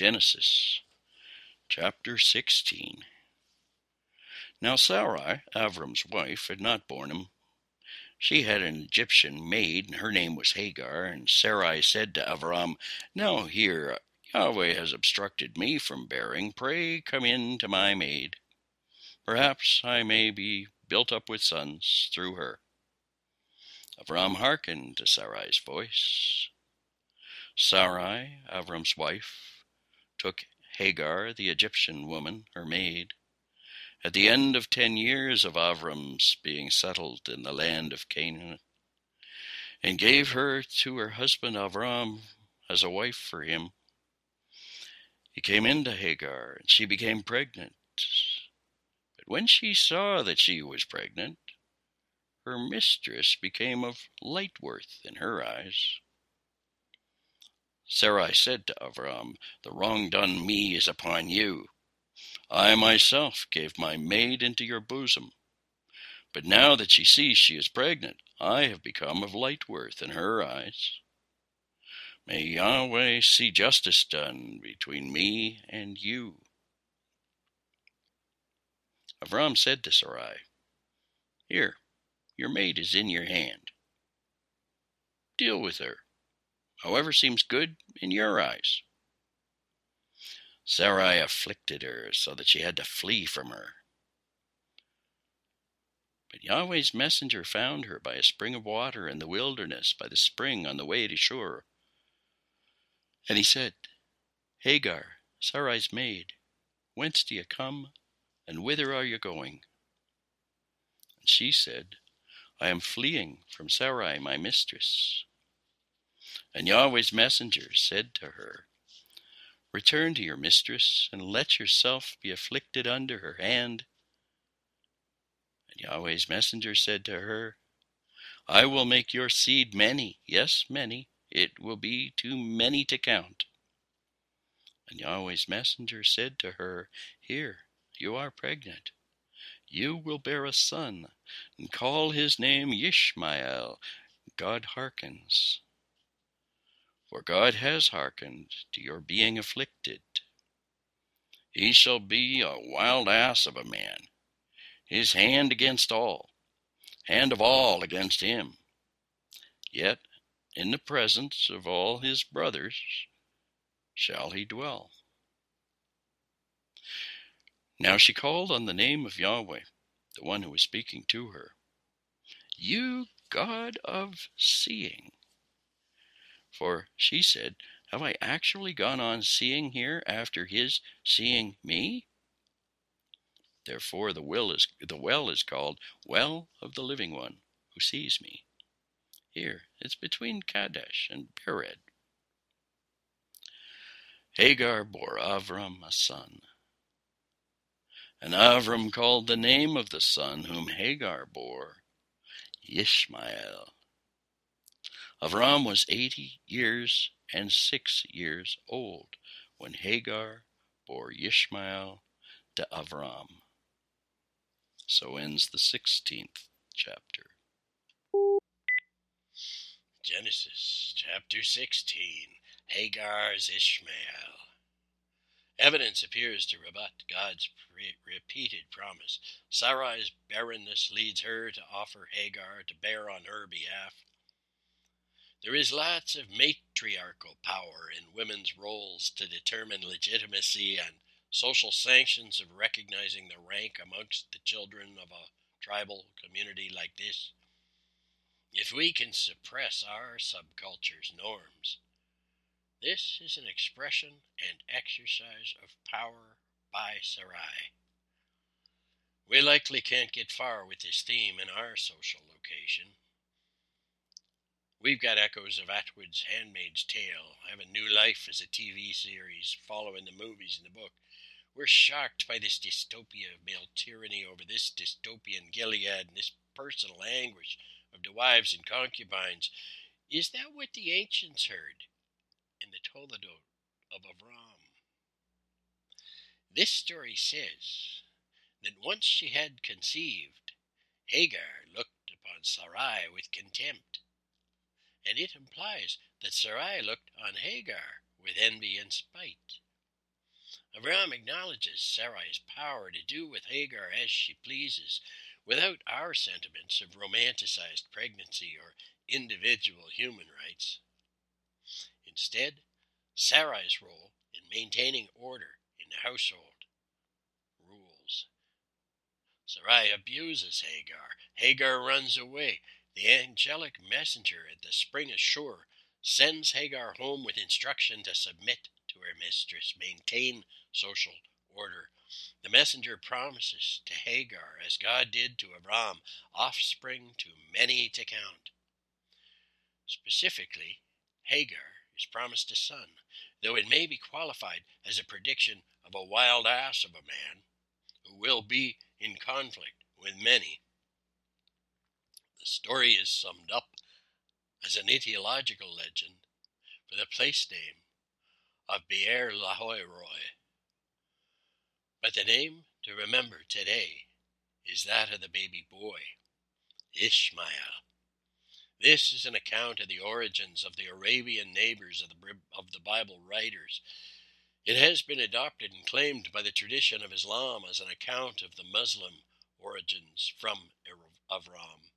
Genesis chapter 16. Now Sarai, Avram's wife, had not borne him. She had an Egyptian maid, and her name was Hagar. And Sarai said to Avram, Now here, Yahweh has obstructed me from bearing. Pray come in to my maid. Perhaps I may be built up with sons through her. Avram hearkened to Sarai's voice. Sarai, Avram's wife, took Hagar, the Egyptian woman, her maid, at the end of ten years of Avram's being settled in the land of Canaan, and gave her to her husband Avram as a wife for him. He came into Hagar, and she became pregnant. But when she saw that she was pregnant, her mistress became of light worth in her eyes. Sarai said to Avram, The wrong done me is upon you. I myself gave my maid into your bosom. But now that she sees she is pregnant, I have become of light worth in her eyes. May Yahweh see justice done between me and you. Avram said to Sarai, Here, your maid is in your hand. Deal with her however seems good in your eyes. Sarai afflicted her so that she had to flee from her. But Yahweh's messenger found her by a spring of water in the wilderness, by the spring on the way to Shur. And he said, Hagar, Sarai's maid, whence do you come, and whither are you going? And she said, I am fleeing from Sarai, my mistress. And Yahweh's messenger said to her, Return to your mistress, and let yourself be afflicted under her hand. And Yahweh's messenger said to her, I will make your seed many, yes, many. It will be too many to count. And Yahweh's messenger said to her, Here, you are pregnant. You will bear a son, and call his name Yishmael. God hearkens for God has hearkened to your being afflicted. He shall be a wild ass of a man, his hand against all, hand of all against him. Yet in the presence of all his brothers shall he dwell. Now she called on the name of Yahweh, the one who was speaking to her. You God of seeing, for she said, Have I actually gone on seeing here after his seeing me? Therefore the will is the well is called Well of the Living One who sees me. Here, it's between Kadesh and Bered. Hagar bore Avram a son. And Avram called the name of the son whom Hagar bore Ishmael. Avram was eighty years and six years old when Hagar bore Ishmael to Avram. So ends the 16th chapter. Genesis chapter 16 Hagar's Ishmael. Evidence appears to rebut God's re- repeated promise. Sarai's barrenness leads her to offer Hagar to bear on her behalf. There is lots of matriarchal power in women's roles to determine legitimacy and social sanctions of recognizing the rank amongst the children of a tribal community like this. If we can suppress our subculture's norms, this is an expression and exercise of power by Sarai. We likely can't get far with this theme in our social location. We've got echoes of Atwood's Handmaid's Tale having new life as a TV series following the movies and the book. We're shocked by this dystopia of male tyranny over this dystopian Gilead and this personal anguish of the wives and concubines. Is that what the ancients heard in the Toledot of Avram? This story says that once she had conceived, Hagar looked upon Sarai with contempt and it implies that Sarai looked on Hagar with envy and spite. Avram acknowledges Sarai's power to do with Hagar as she pleases without our sentiments of romanticized pregnancy or individual human rights. Instead, Sarai's role in maintaining order in the household rules. Sarai abuses Hagar. Hagar runs away. The angelic messenger at the spring ashore sends Hagar home with instruction to submit to her mistress, maintain social order. The messenger promises to Hagar, as God did to Abram, offspring too many to count. Specifically, Hagar is promised a son, though it may be qualified as a prediction of a wild ass of a man who will be in conflict with many. The story is summed up as an etiological legend for the place name of Beer Lahai Roi. But the name to remember today is that of the baby boy, Ishmael. This is an account of the origins of the Arabian neighbors of the, of the Bible writers. It has been adopted and claimed by the tradition of Islam as an account of the Muslim origins from Avram.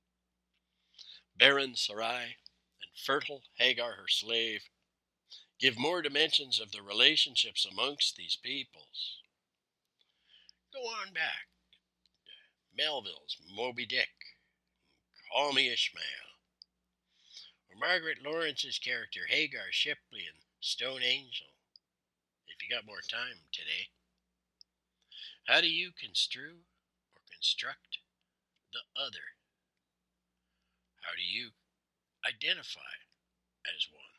Barren Sarai and fertile Hagar, her slave, give more dimensions of the relationships amongst these peoples. Go on back. Melville's Moby Dick. Call me Ishmael. Or Margaret Laurence's character Hagar Shipley in Stone Angel. If you got more time today. How do you construe or construct the other? How do you identify as one?